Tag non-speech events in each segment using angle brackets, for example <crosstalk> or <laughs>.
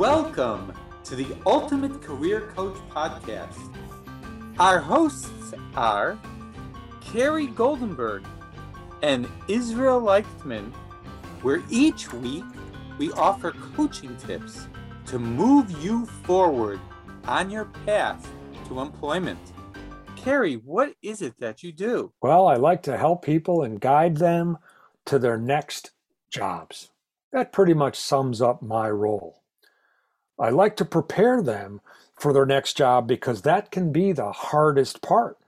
Welcome to the Ultimate Career Coach Podcast. Our hosts are Carey Goldenberg and Israel Leichtman, where each week we offer coaching tips to move you forward on your path to employment. Carey, what is it that you do? Well, I like to help people and guide them to their next jobs. That pretty much sums up my role. I like to prepare them for their next job because that can be the hardest part.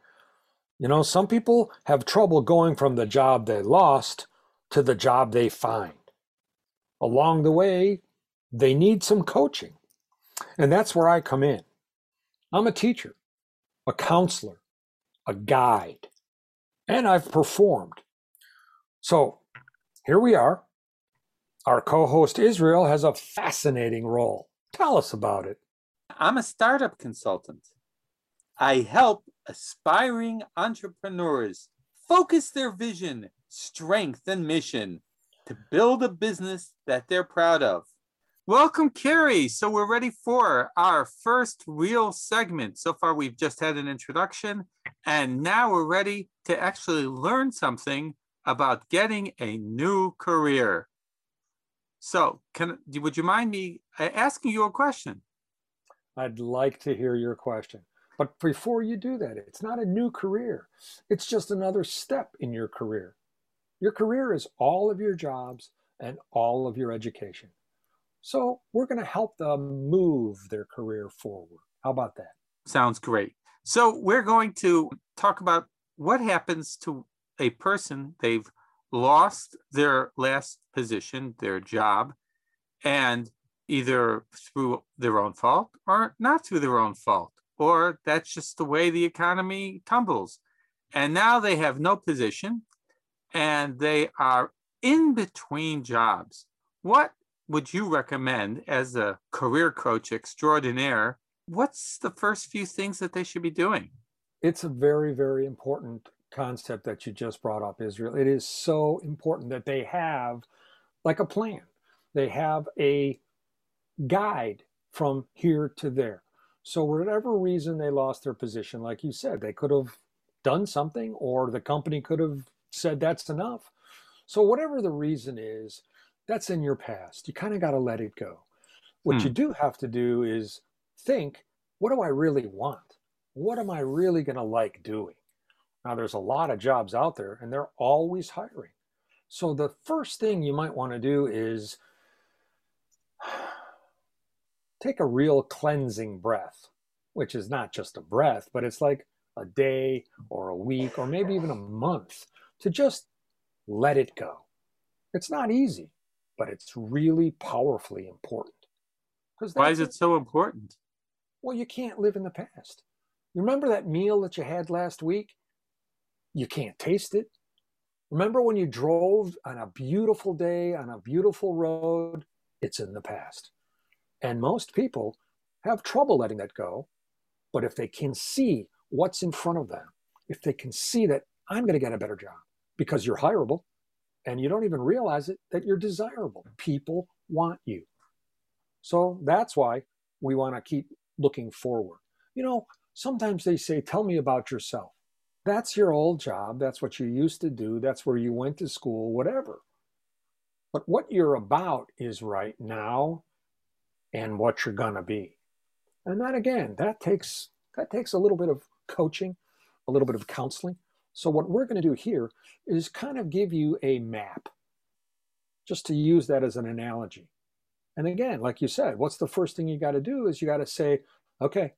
You know, some people have trouble going from the job they lost to the job they find. Along the way, they need some coaching. And that's where I come in. I'm a teacher, a counselor, a guide, and I've performed. So here we are. Our co host Israel has a fascinating role. Tell us about it. I'm a startup consultant. I help aspiring entrepreneurs focus their vision, strength, and mission to build a business that they're proud of. Welcome, Carey. So, we're ready for our first real segment. So far, we've just had an introduction, and now we're ready to actually learn something about getting a new career. So, can would you mind me uh, asking you a question? I'd like to hear your question. But before you do that, it's not a new career. It's just another step in your career. Your career is all of your jobs and all of your education. So we're going to help them move their career forward. How about that? Sounds great. So we're going to talk about what happens to a person. They've lost their last position, their job, and either through their own fault or not through their own fault, or that's just the way the economy tumbles. And now they have no position and they are in between jobs. What would you recommend as a career coach extraordinaire? What's the first few things that they should be doing? It's a very, very important concept that you just brought up, Israel. It is so important that they have like a plan, they have a guide from here to there. So, whatever reason they lost their position, like you said, they could have done something or the company could have said that's enough. So, whatever the reason is, that's in your past. You kind of got to let it go. What hmm. you do have to do is think, what do I really want? What am I really going to like doing? Now, there's a lot of jobs out there and they're always hiring. So, the first thing you might want to do is <sighs> take a real cleansing breath, which is not just a breath, but it's like a day or a week or maybe even a month to just let it go. It's not easy but it's really powerfully important. Why is it so important? Well, you can't live in the past. You remember that meal that you had last week? You can't taste it. Remember when you drove on a beautiful day on a beautiful road? It's in the past. And most people have trouble letting that go. But if they can see what's in front of them, if they can see that I'm going to get a better job because you're hireable, and you don't even realize it that you're desirable. People want you. So that's why we want to keep looking forward. You know, sometimes they say, Tell me about yourself. That's your old job. That's what you used to do. That's where you went to school, whatever. But what you're about is right now and what you're going to be. And that again, that takes that takes a little bit of coaching, a little bit of counseling, so what we're going to do here is kind of give you a map, just to use that as an analogy. And again, like you said, what's the first thing you got to do is you got to say, okay,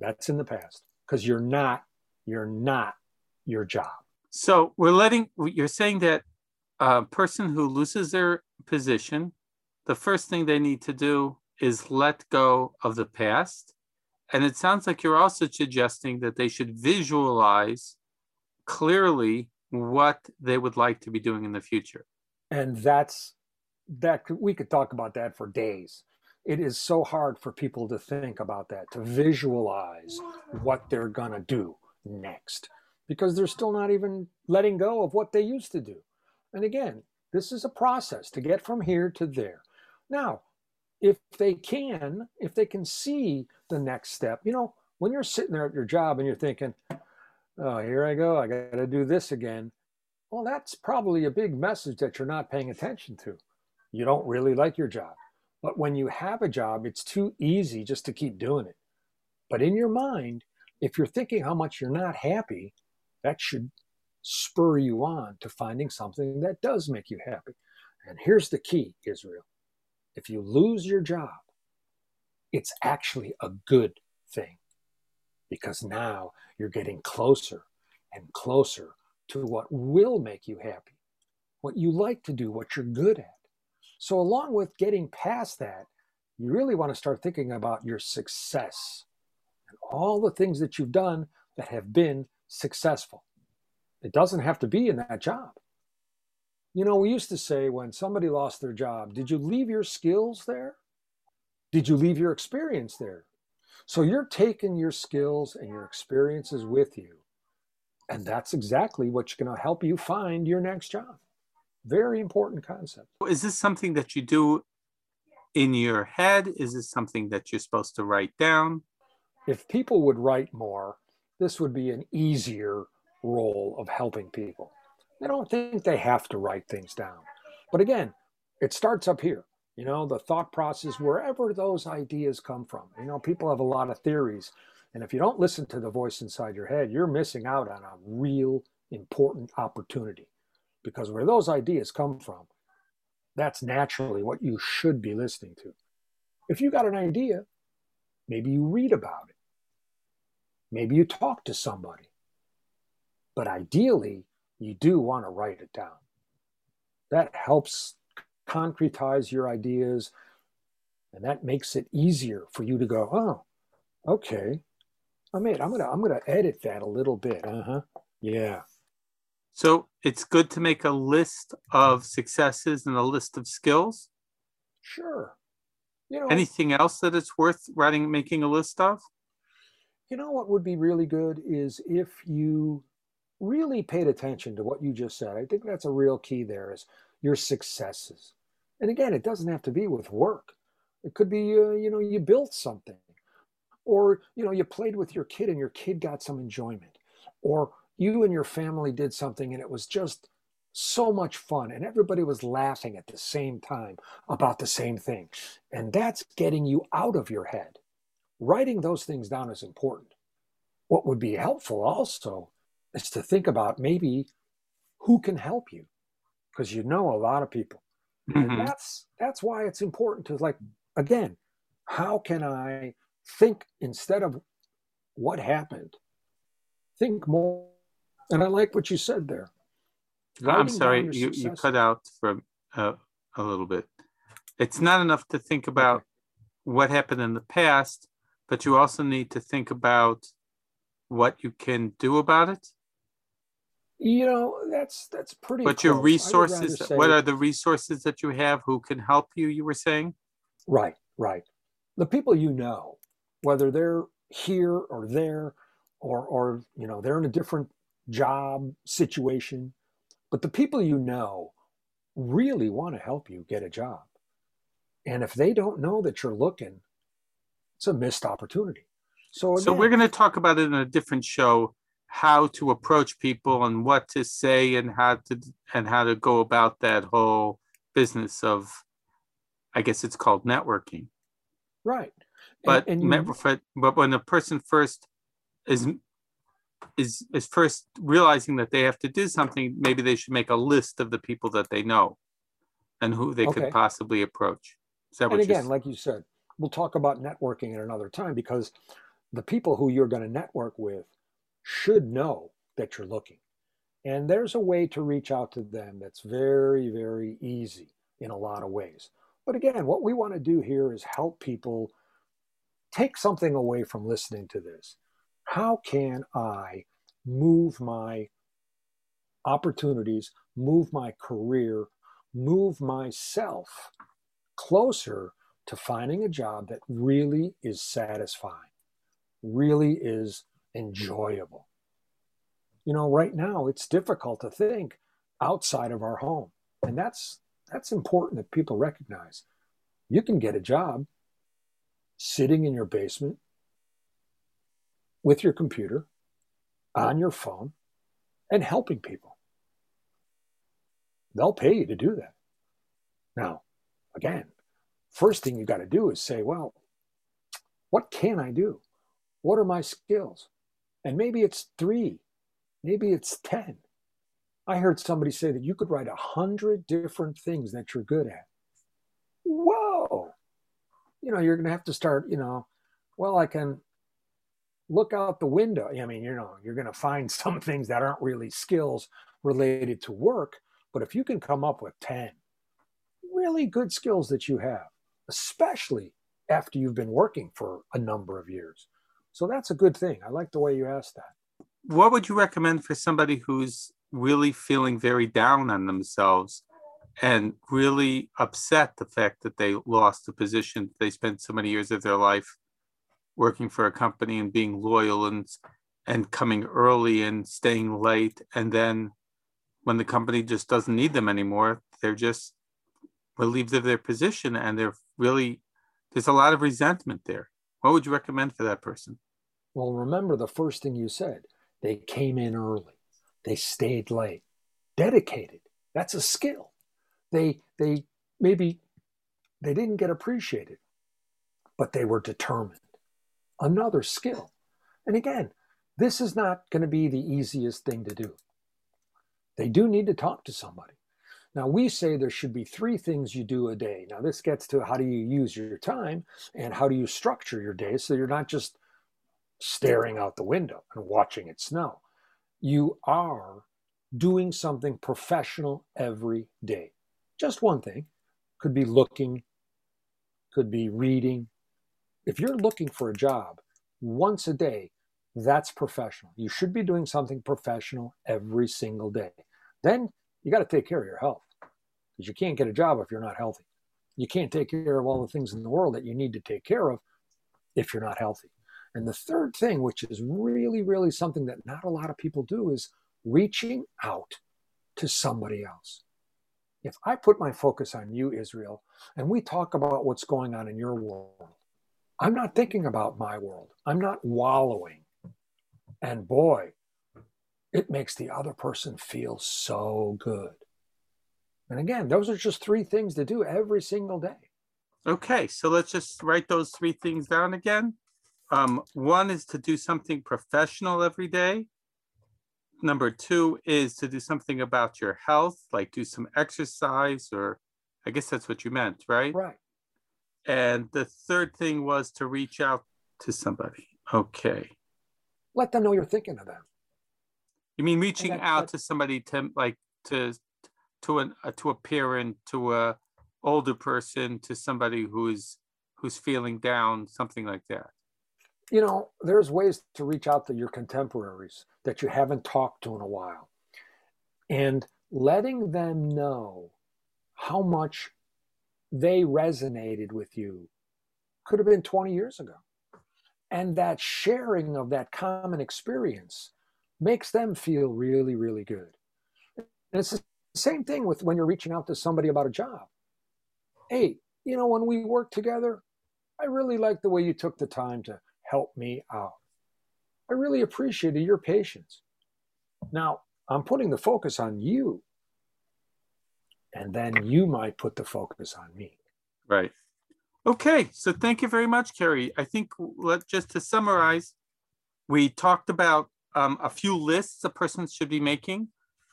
that's in the past because you're not, you're not your job. So we're letting, you're saying that a person who loses their position, the first thing they need to do is let go of the past. And it sounds like you're also suggesting that they should visualize clearly what they would like to be doing in the future. And that's that we could talk about that for days. It is so hard for people to think about that, to visualize what they're going to do next because they're still not even letting go of what they used to do. And again, this is a process to get from here to there. Now, if they can, if they can see the next step, you know, when you're sitting there at your job and you're thinking, oh, here I go, I got to do this again. Well, that's probably a big message that you're not paying attention to. You don't really like your job. But when you have a job, it's too easy just to keep doing it. But in your mind, if you're thinking how much you're not happy, that should spur you on to finding something that does make you happy. And here's the key, Israel. If you lose your job, it's actually a good thing because now you're getting closer and closer to what will make you happy, what you like to do, what you're good at. So, along with getting past that, you really want to start thinking about your success and all the things that you've done that have been successful. It doesn't have to be in that job. You know, we used to say when somebody lost their job, did you leave your skills there? Did you leave your experience there? So you're taking your skills and your experiences with you. And that's exactly what's going to help you find your next job. Very important concept. Is this something that you do in your head? Is this something that you're supposed to write down? If people would write more, this would be an easier role of helping people. I don't think they have to write things down. But again, it starts up here you know, the thought process, wherever those ideas come from. You know, people have a lot of theories. And if you don't listen to the voice inside your head, you're missing out on a real important opportunity. Because where those ideas come from, that's naturally what you should be listening to. If you got an idea, maybe you read about it. Maybe you talk to somebody. But ideally, you do want to write it down. That helps concretize your ideas. And that makes it easier for you to go, oh, okay. I mean, I'm gonna I'm gonna edit that a little bit. Uh-huh. Yeah. So it's good to make a list of successes and a list of skills. Sure. You know anything else that it's worth writing making a list of? You know what would be really good is if you really paid attention to what you just said. I think that's a real key there is your successes. And again, it doesn't have to be with work. It could be, uh, you know, you built something, or you know, you played with your kid and your kid got some enjoyment, or you and your family did something and it was just so much fun and everybody was laughing at the same time about the same thing. And that's getting you out of your head. Writing those things down is important. What would be helpful also is to think about maybe who can help you because you know a lot of people Mm-hmm. That's that's why it's important to like again, how can I think instead of what happened? Think more. And I like what you said there. Writing I'm sorry, you, you cut out for uh, a little bit. It's not enough to think about what happened in the past, but you also need to think about what you can do about it. You know, that's that's pretty. But close. your resources, say, what are the resources that you have? Who can help you? You were saying. Right, right. The people you know, whether they're here or there, or or you know they're in a different job situation, but the people you know really want to help you get a job. And if they don't know that you're looking, it's a missed opportunity. So, again, so we're going to talk about it in a different show how to approach people and what to say and how to and how to go about that whole business of i guess it's called networking right but and, and you, but when a person first is is is first realizing that they have to do something maybe they should make a list of the people that they know and who they okay. could possibly approach and again like you said we'll talk about networking at another time because the people who you're going to network with should know that you're looking. And there's a way to reach out to them that's very, very easy in a lot of ways. But again, what we want to do here is help people take something away from listening to this. How can I move my opportunities, move my career, move myself closer to finding a job that really is satisfying, really is enjoyable. You know, right now it's difficult to think outside of our home. And that's that's important that people recognize. You can get a job sitting in your basement with your computer on your phone and helping people. They'll pay you to do that. Now, again, first thing you got to do is say, well, what can I do? What are my skills? And maybe it's three, maybe it's 10. I heard somebody say that you could write a hundred different things that you're good at. Whoa. You know, you're going to have to start, you know, well, I can look out the window. I mean, you know, you're going to find <laughs> some things that aren't really skills related to work. But if you can come up with 10 really good skills that you have, especially after you've been working for a number of years. So that's a good thing. I like the way you asked that. What would you recommend for somebody who's really feeling very down on themselves and really upset the fact that they lost the position they spent so many years of their life working for a company and being loyal and and coming early and staying late and then when the company just doesn't need them anymore they're just relieved of their position and they're really there's a lot of resentment there. What would you recommend for that person? Well remember the first thing you said they came in early. They stayed late. Dedicated. That's a skill. They they maybe they didn't get appreciated but they were determined. Another skill. And again this is not going to be the easiest thing to do. They do need to talk to somebody now, we say there should be three things you do a day. Now, this gets to how do you use your time and how do you structure your day so you're not just staring out the window and watching it snow. You are doing something professional every day. Just one thing could be looking, could be reading. If you're looking for a job once a day, that's professional. You should be doing something professional every single day. Then you got to take care of your health because you can't get a job if you're not healthy. You can't take care of all the things in the world that you need to take care of if you're not healthy. And the third thing, which is really, really something that not a lot of people do, is reaching out to somebody else. If I put my focus on you, Israel, and we talk about what's going on in your world, I'm not thinking about my world. I'm not wallowing. And boy, it makes the other person feel so good. And again, those are just three things to do every single day. Okay, so let's just write those three things down again. Um, one is to do something professional every day. Number two is to do something about your health, like do some exercise, or I guess that's what you meant, right? Right. And the third thing was to reach out to somebody. Okay. Let them know you're thinking of them. You mean reaching out to somebody to like to to an uh, to a parent, to a older person, to somebody who's who's feeling down, something like that? You know, there's ways to reach out to your contemporaries that you haven't talked to in a while, and letting them know how much they resonated with you could have been 20 years ago. And that sharing of that common experience makes them feel really, really good. And it's the same thing with when you're reaching out to somebody about a job. Hey, you know, when we work together, I really like the way you took the time to help me out. I really appreciated your patience. Now, I'm putting the focus on you, and then you might put the focus on me. Right. Okay, so thank you very much, Carey. I think let just to summarize, we talked about um, a few lists a person should be making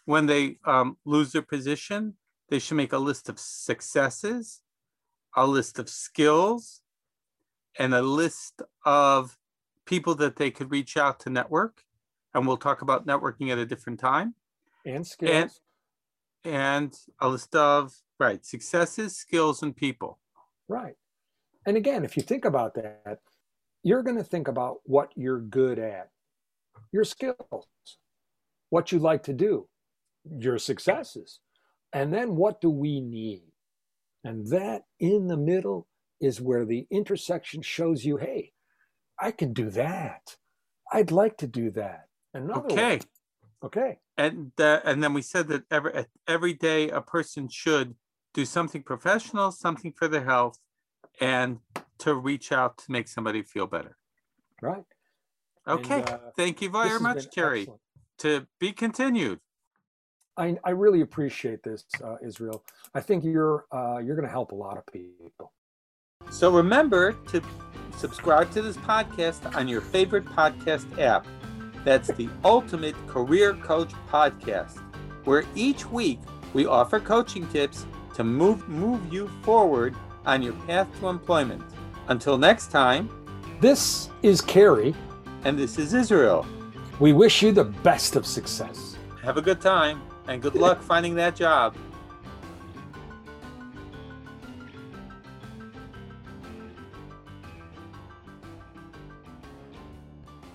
when they um, lose their position. They should make a list of successes, a list of skills, and a list of people that they could reach out to network. And we'll talk about networking at a different time. And skills. And, and a list of, right, successes, skills, and people. Right. And again, if you think about that, you're going to think about what you're good at your skills, what you like to do, your successes, and then what do we need? And that in the middle is where the intersection shows you, hey, I can do that. I'd like to do that. Another okay. Way. Okay. And uh, and then we said that every every day a person should do something professional, something for their health, and to reach out to make somebody feel better. Right. Okay. And, uh, Thank you very much, Carey. excellent. To be continued. I, I really appreciate this, uh, Israel. I think you're uh, you're going to help a lot of people. So remember to subscribe to this podcast on your favorite podcast app. That's the <laughs> Ultimate Career Coach Podcast, where each week we offer coaching tips to move move you forward on your path to employment. Until next time, This is Carey. And this is Israel. We wish you the best of success. Have a good time and good luck finding that job.